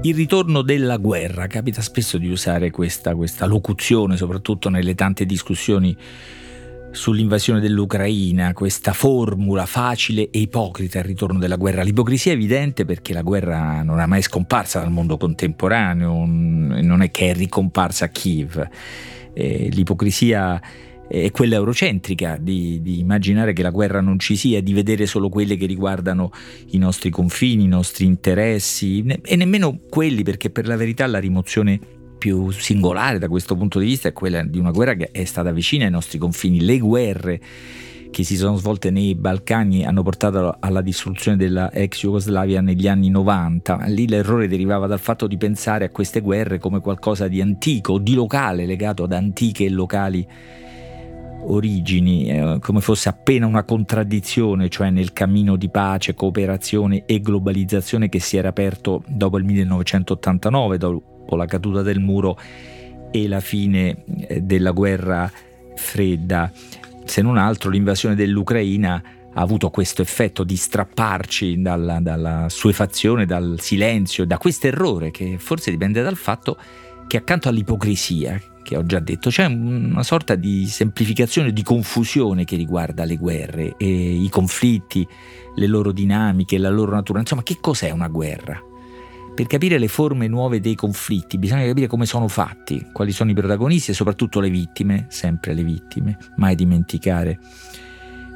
Il ritorno della guerra, capita spesso di usare questa, questa, locuzione, soprattutto nelle tante discussioni sull'invasione dell'Ucraina, questa formula facile e ipocrita, il ritorno della guerra. L'ipocrisia è evidente perché la guerra non è mai scomparsa dal mondo contemporaneo, non è che è ricomparsa a Kiev. Eh, l'ipocrisia è quella eurocentrica di, di, immaginare che la guerra non ci sia, di vedere solo quelle che riguardano i nostri confini, i nostri interessi e nemmeno quelli perché per la verità la rimozione più singolare da questo punto di vista è quella di una guerra che è stata vicina ai nostri confini. Le guerre che si sono svolte nei Balcani hanno portato alla distruzione della ex Jugoslavia negli anni 90. Lì l'errore derivava dal fatto di pensare a queste guerre come qualcosa di antico, di locale, legato ad antiche e locali origini, eh, come fosse appena una contraddizione, cioè nel cammino di pace, cooperazione e globalizzazione che si era aperto dopo il 1989, dopo la caduta del muro e la fine eh, della guerra fredda. Se non altro l'invasione dell'Ucraina ha avuto questo effetto di strapparci dalla, dalla suefazione, dal silenzio, da questo errore che forse dipende dal fatto che accanto all'ipocrisia che ho già detto, c'è una sorta di semplificazione, di confusione che riguarda le guerre e i conflitti, le loro dinamiche, la loro natura. Insomma, che cos'è una guerra? Per capire le forme nuove dei conflitti bisogna capire come sono fatti, quali sono i protagonisti e soprattutto le vittime, sempre le vittime, mai dimenticare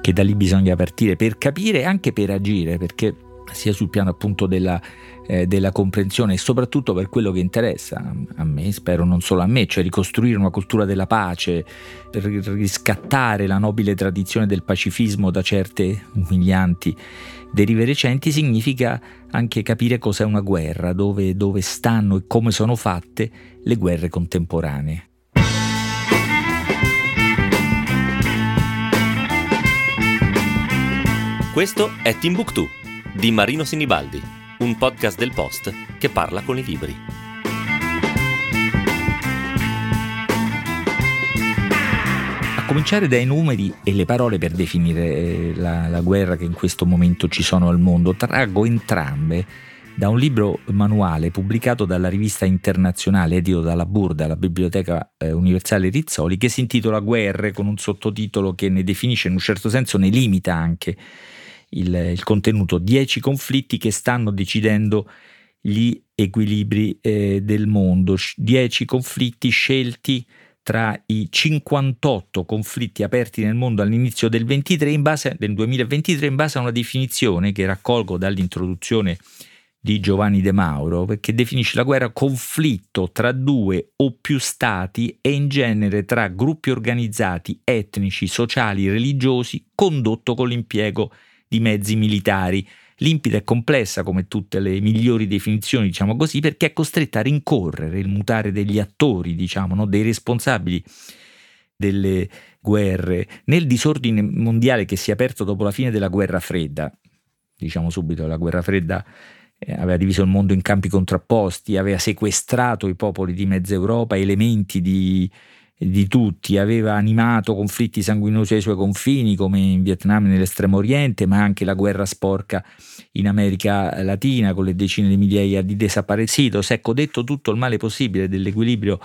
che da lì bisogna partire per capire e anche per agire, perché sia sul piano appunto della eh, della comprensione e soprattutto per quello che interessa a me, spero non solo a me, cioè ricostruire una cultura della pace, per riscattare la nobile tradizione del pacifismo da certe umilianti derive recenti, significa anche capire cos'è una guerra, dove, dove stanno e come sono fatte le guerre contemporanee. Questo è Timbuktu di Marino Sinibaldi un podcast del Post che parla con i libri. A cominciare dai numeri e le parole per definire eh, la, la guerra che in questo momento ci sono al mondo, traggo entrambe da un libro manuale pubblicato dalla rivista internazionale edito dalla Burda, la Biblioteca eh, Universale Rizzoli, che si intitola Guerre, con un sottotitolo che ne definisce in un certo senso, ne limita anche il, il contenuto, 10 conflitti che stanno decidendo gli equilibri eh, del mondo, 10 conflitti scelti tra i 58 conflitti aperti nel mondo all'inizio del, 23 in base, del 2023 in base a una definizione che raccolgo dall'introduzione di Giovanni De Mauro, perché definisce la guerra conflitto tra due o più stati e in genere tra gruppi organizzati etnici, sociali, religiosi, condotto con l'impiego di di mezzi militari. Limpida e complessa come tutte le migliori definizioni, diciamo così, perché è costretta a rincorrere il mutare degli attori, diciamo, no? dei responsabili delle guerre. Nel disordine mondiale che si è aperto dopo la fine della guerra fredda, diciamo subito, la guerra fredda eh, aveva diviso il mondo in campi contrapposti, aveva sequestrato i popoli di mezza Europa, elementi di di tutti, aveva animato conflitti sanguinosi ai suoi confini come in Vietnam e nell'estremo oriente, ma anche la guerra sporca in America Latina con le decine di migliaia di desaparecidos. Ecco, detto tutto il male possibile dell'equilibrio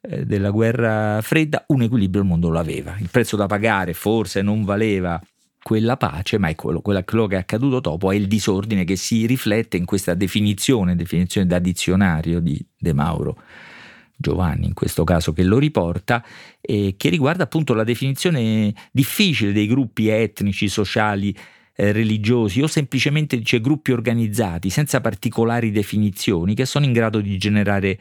eh, della guerra fredda, un equilibrio il mondo lo aveva. Il prezzo da pagare forse non valeva quella pace, ma è quello, quello che è accaduto dopo, è il disordine che si riflette in questa definizione, definizione da dizionario di De Mauro. Giovanni in questo caso che lo riporta, eh, che riguarda appunto la definizione difficile dei gruppi etnici, sociali, eh, religiosi o semplicemente dice gruppi organizzati senza particolari definizioni che sono in grado di generare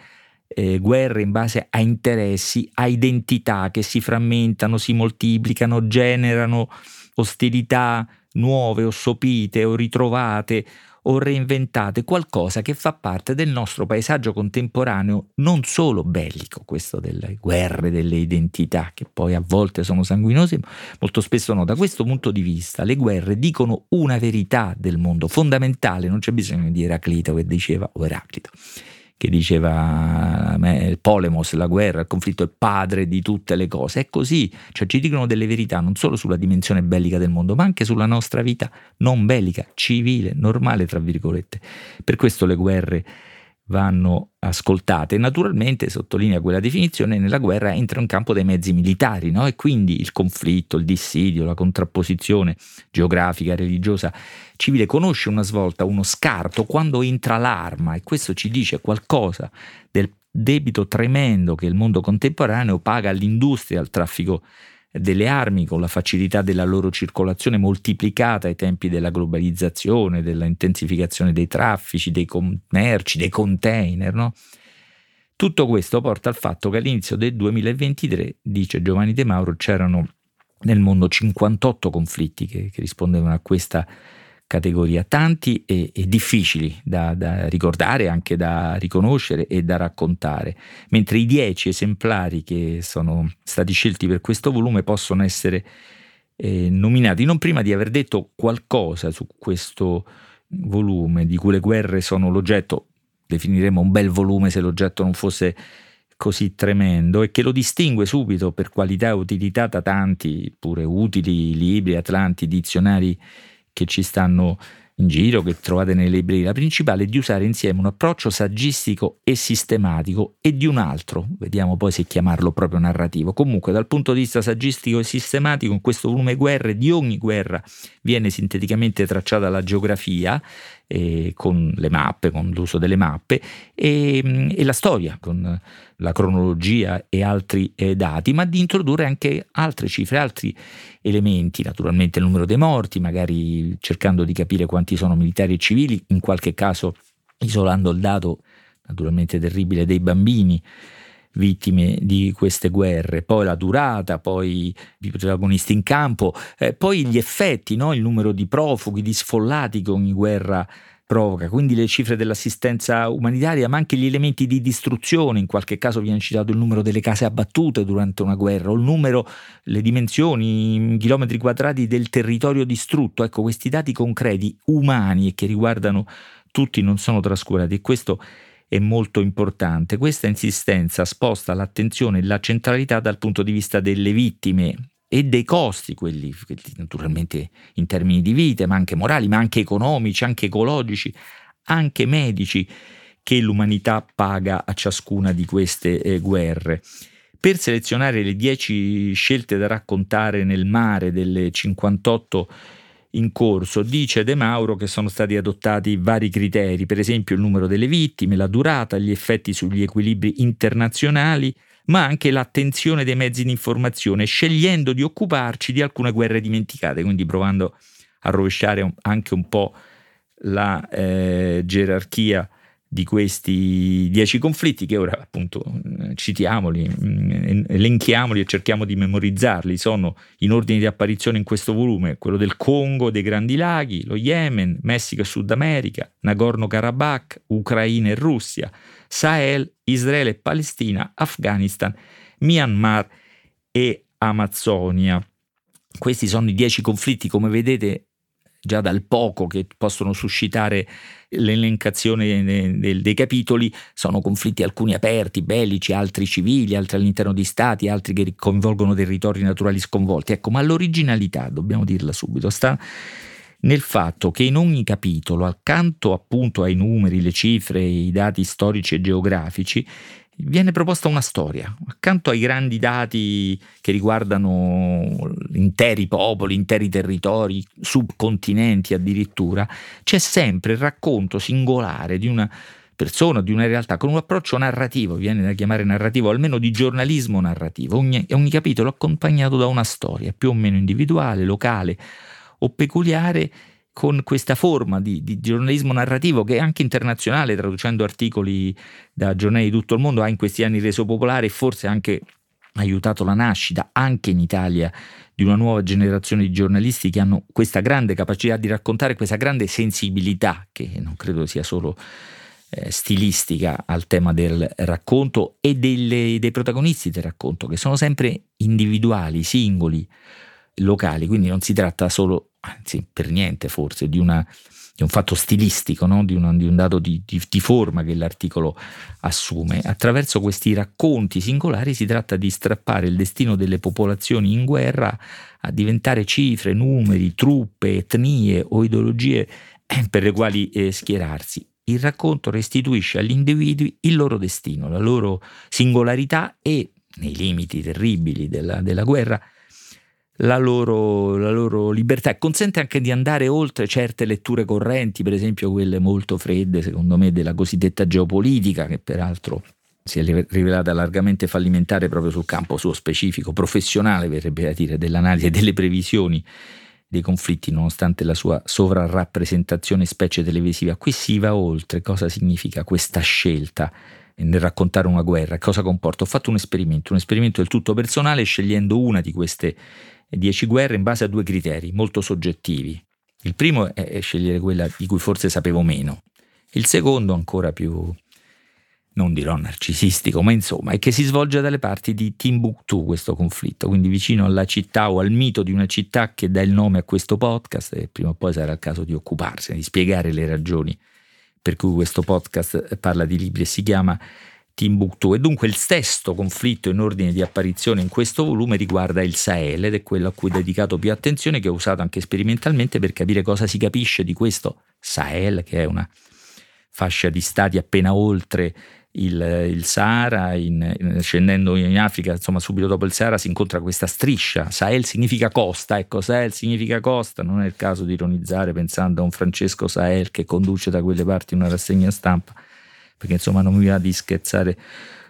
eh, guerre in base a interessi, a identità che si frammentano, si moltiplicano, generano ostilità nuove o sopite o ritrovate o reinventate qualcosa che fa parte del nostro paesaggio contemporaneo non solo bellico, questo delle guerre, delle identità, che poi a volte sono sanguinose, molto spesso no. Da questo punto di vista le guerre dicono una verità del mondo fondamentale, non c'è bisogno di Eraclito che diceva, o Eraclito, che diceva il polemos, la guerra, il conflitto è padre di tutte le cose. È così, cioè ci dicono delle verità non solo sulla dimensione bellica del mondo, ma anche sulla nostra vita non bellica, civile, normale, tra virgolette. Per questo le guerre vanno ascoltate. Naturalmente, sottolinea quella definizione, nella guerra entra in campo dei mezzi militari, no? e quindi il conflitto, il dissidio, la contrapposizione geografica, religiosa, civile conosce una svolta, uno scarto quando entra l'arma e questo ci dice qualcosa del debito tremendo che il mondo contemporaneo paga all'industria, al traffico delle armi con la facilità della loro circolazione moltiplicata ai tempi della globalizzazione, della intensificazione dei traffici, dei commerci, dei container. No? Tutto questo porta al fatto che all'inizio del 2023, dice Giovanni De Mauro, c'erano nel mondo 58 conflitti che, che rispondevano a questa categoria, tanti e, e difficili da, da, ricordare, anche da riconoscere e da raccontare, mentre i dieci esemplari che sono stati scelti per questo volume possono essere eh, nominati. Non prima di aver detto qualcosa su questo volume, di cui le guerre sono l'oggetto, definiremo un bel volume se l'oggetto non fosse così tremendo e che lo distingue subito per qualità e utilità da tanti, pure utili, libri, atlanti, dizionari che ci stanno in giro, che trovate nelle librerie, la principale è di usare insieme un approccio saggistico e sistematico e di un altro, vediamo poi se chiamarlo proprio narrativo. Comunque dal punto di vista saggistico e sistematico in questo volume guerre di ogni guerra viene sinteticamente tracciata la geografia eh, con le mappe, con l'uso delle mappe e, e la storia con la cronologia e altri eh, dati, ma di introdurre anche altre cifre, altri elementi, naturalmente il numero dei morti, magari cercando di capire quanti sono militari e civili, in qualche caso isolando il dato naturalmente terribile dei bambini vittime di queste guerre, poi la durata, poi i protagonisti in campo, eh, poi gli effetti, no? il numero di profughi, di sfollati che ogni guerra provoca, quindi le cifre dell'assistenza umanitaria, ma anche gli elementi di distruzione, in qualche caso viene citato il numero delle case abbattute durante una guerra, o il numero, le dimensioni, i chilometri quadrati del territorio distrutto, ecco questi dati concreti, umani e che riguardano tutti non sono trascurati. E questo molto importante. Questa insistenza sposta l'attenzione e la centralità dal punto di vista delle vittime e dei costi, quelli naturalmente in termini di vite, ma anche morali, ma anche economici, anche ecologici, anche medici, che l'umanità paga a ciascuna di queste eh, guerre. Per selezionare le 10 scelte da raccontare nel mare delle 58 in corso, dice De Mauro che sono stati adottati vari criteri, per esempio il numero delle vittime, la durata, gli effetti sugli equilibri internazionali, ma anche l'attenzione dei mezzi di informazione, scegliendo di occuparci di alcune guerre dimenticate, quindi provando a rovesciare anche un po' la eh, gerarchia di questi dieci conflitti che ora appunto citiamoli, mm, elenchiamoli e cerchiamo di memorizzarli. Sono in ordine di apparizione in questo volume quello del Congo, dei Grandi Laghi, lo Yemen, Messico e Sud America, Nagorno-Karabakh, Ucraina e Russia, Sahel, Israele e Palestina, Afghanistan, Myanmar e Amazzonia. Questi sono i dieci conflitti, come vedete, già dal poco che possono suscitare l'elencazione dei, capitoli, sono conflitti alcuni aperti, bellici, altri civili, altri all'interno di stati, altri che coinvolgono territori naturali sconvolti. Ecco, ma l'originalità, dobbiamo dirla subito, sta nel fatto che in ogni capitolo, accanto appunto ai numeri, le cifre, i dati storici e geografici, viene proposta una storia. Accanto ai grandi dati che riguardano interi popoli, interi territori, subcontinenti addirittura, c'è sempre il racconto singolare di una persona, di una realtà, con un approccio narrativo, viene da chiamare narrativo, almeno di giornalismo narrativo. Ogni, ogni capitolo accompagnato da una storia, più o meno individuale, locale o peculiare con questa forma di, di, giornalismo narrativo che anche internazionale, traducendo articoli da giornali di tutto il mondo, ha in questi anni reso popolare e forse anche aiutato la nascita anche in Italia di una nuova generazione di giornalisti che hanno questa grande capacità di raccontare, questa grande sensibilità che non credo sia solo eh, stilistica al tema del racconto e delle, dei protagonisti del racconto che sono sempre individuali, singoli, locali, quindi non si tratta solo anzi per niente forse, di, una, di un fatto stilistico, no? di, una, di, un dato di, di, forma che l'articolo assume. Attraverso questi racconti singolari si tratta di strappare il destino delle popolazioni in guerra a diventare cifre, numeri, truppe, etnie o ideologie eh, per le quali eh, schierarsi. il racconto restituisce agli individui il loro destino, la loro singolarità e, nei limiti terribili della, della guerra, la loro, la loro, libertà e consente anche di andare oltre certe letture correnti, per esempio quelle molto fredde, secondo me, della cosiddetta geopolitica, che peraltro si è rivelata largamente fallimentare proprio sul campo suo specifico, professionale, verrebbe a dire, dell'analisi e delle previsioni dei conflitti, nonostante la sua sovrarappresentazione specie televisiva. Qui si va oltre. Cosa significa questa scelta? Nel raccontare una guerra, cosa comporta? Ho fatto un esperimento, un esperimento del tutto personale scegliendo una di queste dieci guerre in base a due criteri molto soggettivi. Il primo è scegliere quella di cui forse sapevo meno. Il secondo, ancora più non dirò narcisistico, ma insomma, è che si svolge dalle parti di Timbuktu questo conflitto, quindi vicino alla città o al mito di una città che dà il nome a questo podcast e prima o poi sarà il caso di occuparsene, di spiegare le ragioni per cui questo podcast parla di libri e si chiama Timbuktu. E dunque il sesto conflitto in ordine di apparizione in questo volume riguarda il Sahel ed è quello a cui ho dedicato più attenzione, che ho usato anche sperimentalmente per capire cosa si capisce di questo Sahel, che è una fascia di stati appena oltre il, il Sahara, in, scendendo in Africa, insomma subito dopo il Sahara si incontra questa striscia, Sahel significa costa, ecco Sahel significa costa, non è il caso di ironizzare pensando a un Francesco Sahel che conduce da quelle parti una rassegna stampa, perché insomma non mi va di scherzare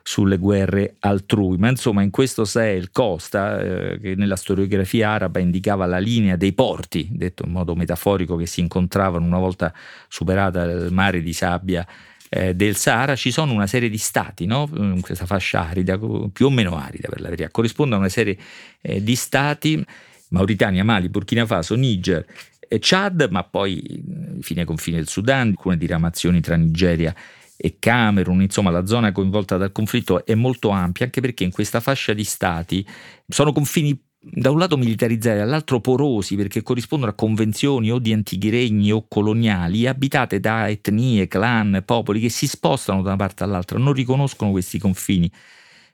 sulle guerre altrui, ma insomma in questo Sahel costa, eh, che nella storiografia araba indicava la linea dei porti, detto in modo metaforico, che si incontravano una volta superata il mare di sabbia eh, del Sahara ci sono una serie di stati, no? in questa fascia arida, più o meno arida per la verità, corrispondono a una serie eh, di stati, Mauritania, Mali, Burkina Faso, Niger, e Chad, ma poi fine confine del Sudan, alcune diramazioni tra Nigeria e Camerun, insomma la zona coinvolta dal conflitto è molto ampia, anche perché in questa fascia di stati sono confini da un lato militarizzati, dall'altro porosi perché corrispondono a convenzioni o di antichi regni o coloniali, abitate da etnie, clan, popoli che si spostano da una parte all'altra, non riconoscono questi confini,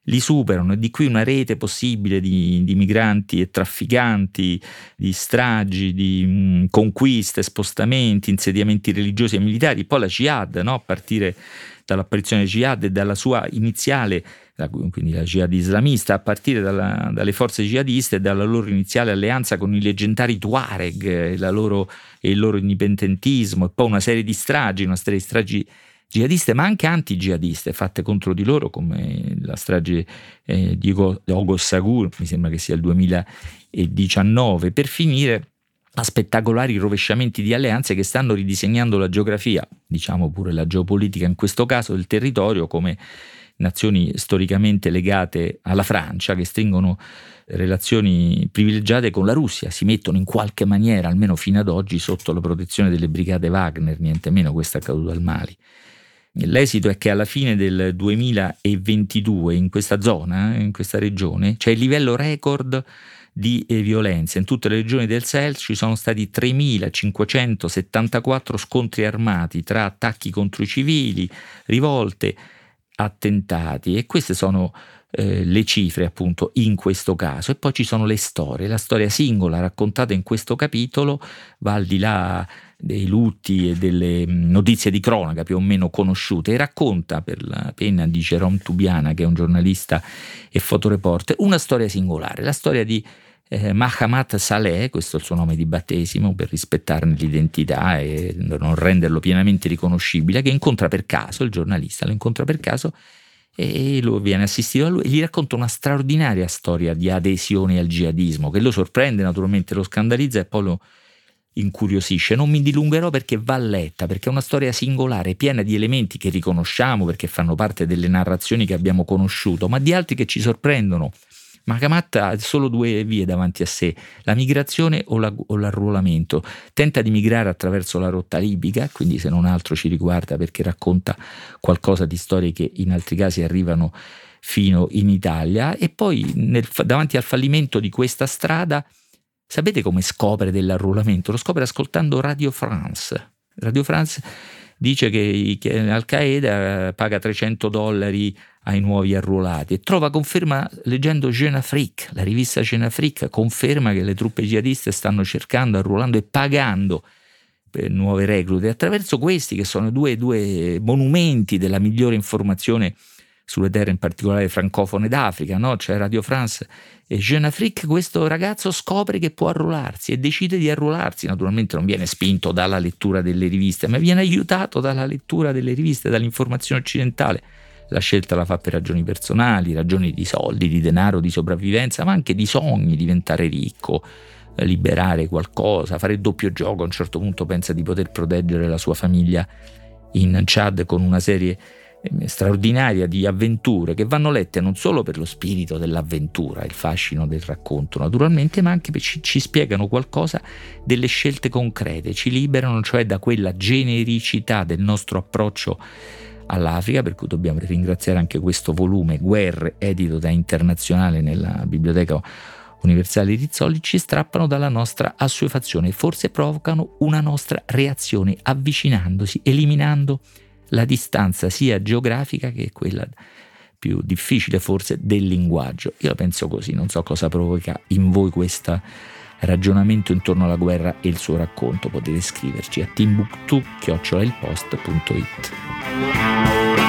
li superano e di qui una rete possibile di, di migranti e trafficanti, di stragi, di mh, conquiste, spostamenti, insediamenti religiosi e militari, poi la jihad, no? a partire dall'apparizione jihad e dalla sua iniziale quindi la jihad islamista, a partire dalla, dalle forze jihadiste e dalla loro iniziale alleanza con i leggendari Tuareg e, loro, e, il loro indipendentismo e poi una serie di stragi, una serie di stragi jihadiste ma anche anti-jihadiste fatte contro di loro come la strage eh, di Ogos Sagur, mi sembra che sia il 2019, per finire a spettacolari rovesciamenti di alleanze che stanno ridisegnando la geografia, diciamo pure la geopolitica in questo caso del territorio come nazioni storicamente legate alla Francia che stringono relazioni privilegiate con la Russia, si mettono in qualche maniera, almeno fino ad oggi, sotto la protezione delle brigate Wagner, niente meno questo è accaduto al Mali. L'esito è che alla fine del 2022 in questa zona, in questa regione, c'è il livello record di eh, violenza. In tutte le regioni del Sahel ci sono stati 3.574 scontri armati tra attacchi contro i civili, rivolte, attentati e queste sono eh, le cifre appunto in questo caso. E poi ci sono le storie, la storia singola raccontata in questo capitolo va al di là dei lutti e delle mm, notizie di cronaca più o meno conosciute e racconta per la penna di Jerome Tubiana che è un giornalista e fotoreporter una storia singolare, la storia di eh, Mahamat Saleh, questo è il suo nome di battesimo per rispettarne l'identità e non renderlo pienamente riconoscibile, che incontra per caso, il giornalista lo incontra per caso e lui viene assistito da lui e gli racconta una straordinaria storia di adesione al jihadismo che lo sorprende naturalmente, lo scandalizza e poi lo incuriosisce. Non mi dilungherò perché va letta, perché è una storia singolare, piena di elementi che riconosciamo perché fanno parte delle narrazioni che abbiamo conosciuto, ma di altri che ci sorprendono Mahamat ha solo due vie davanti a sé, la migrazione o, la, o, l'arruolamento. Tenta di migrare attraverso la rotta libica, quindi se non altro ci riguarda perché racconta qualcosa di storie che in altri casi arrivano fino in Italia e poi nel, davanti al fallimento di questa strada, sapete come scopre dell'arruolamento? Lo scopre ascoltando Radio France. Radio France dice che, Al-Qaeda paga 300 dollari ai nuovi arruolati. E trova conferma leggendo Jeune Afrique, la rivista Jeune Afrique conferma che le truppe jihadiste stanno cercando, arruolando e pagando per nuove reclute, attraverso questi che sono due, due monumenti della migliore informazione sulle terre in particolare francofone d'Africa, no? c'è Radio France e Jeune Afrique, questo ragazzo scopre che può arruolarsi e decide di arruolarsi, naturalmente non viene spinto dalla lettura delle riviste, ma viene aiutato dalla lettura delle riviste, dall'informazione occidentale. La scelta la fa per ragioni personali, ragioni di soldi, di denaro, di sopravvivenza, ma anche di sogni, diventare ricco, liberare qualcosa, fare il doppio gioco, a un certo punto pensa di poter proteggere la sua famiglia in Chad con una serie eh, straordinaria di avventure che vanno lette non solo per lo spirito dell'avventura, il fascino del racconto naturalmente, ma anche perché ci, ci spiegano qualcosa delle scelte concrete, ci liberano cioè da quella genericità del nostro approccio all'Africa, per cui dobbiamo ringraziare anche questo volume Guerre, edito da Internazionale nella biblioteca universale Rizzoli, ci strappano dalla nostra assuefazione e forse provocano una nostra reazione avvicinandosi, eliminando la distanza sia geografica che quella più difficile forse del linguaggio. Io penso così, non so cosa provoca in voi questo ragionamento intorno alla guerra e il suo racconto. Potete scriverci a timbuktu-ilpost.it.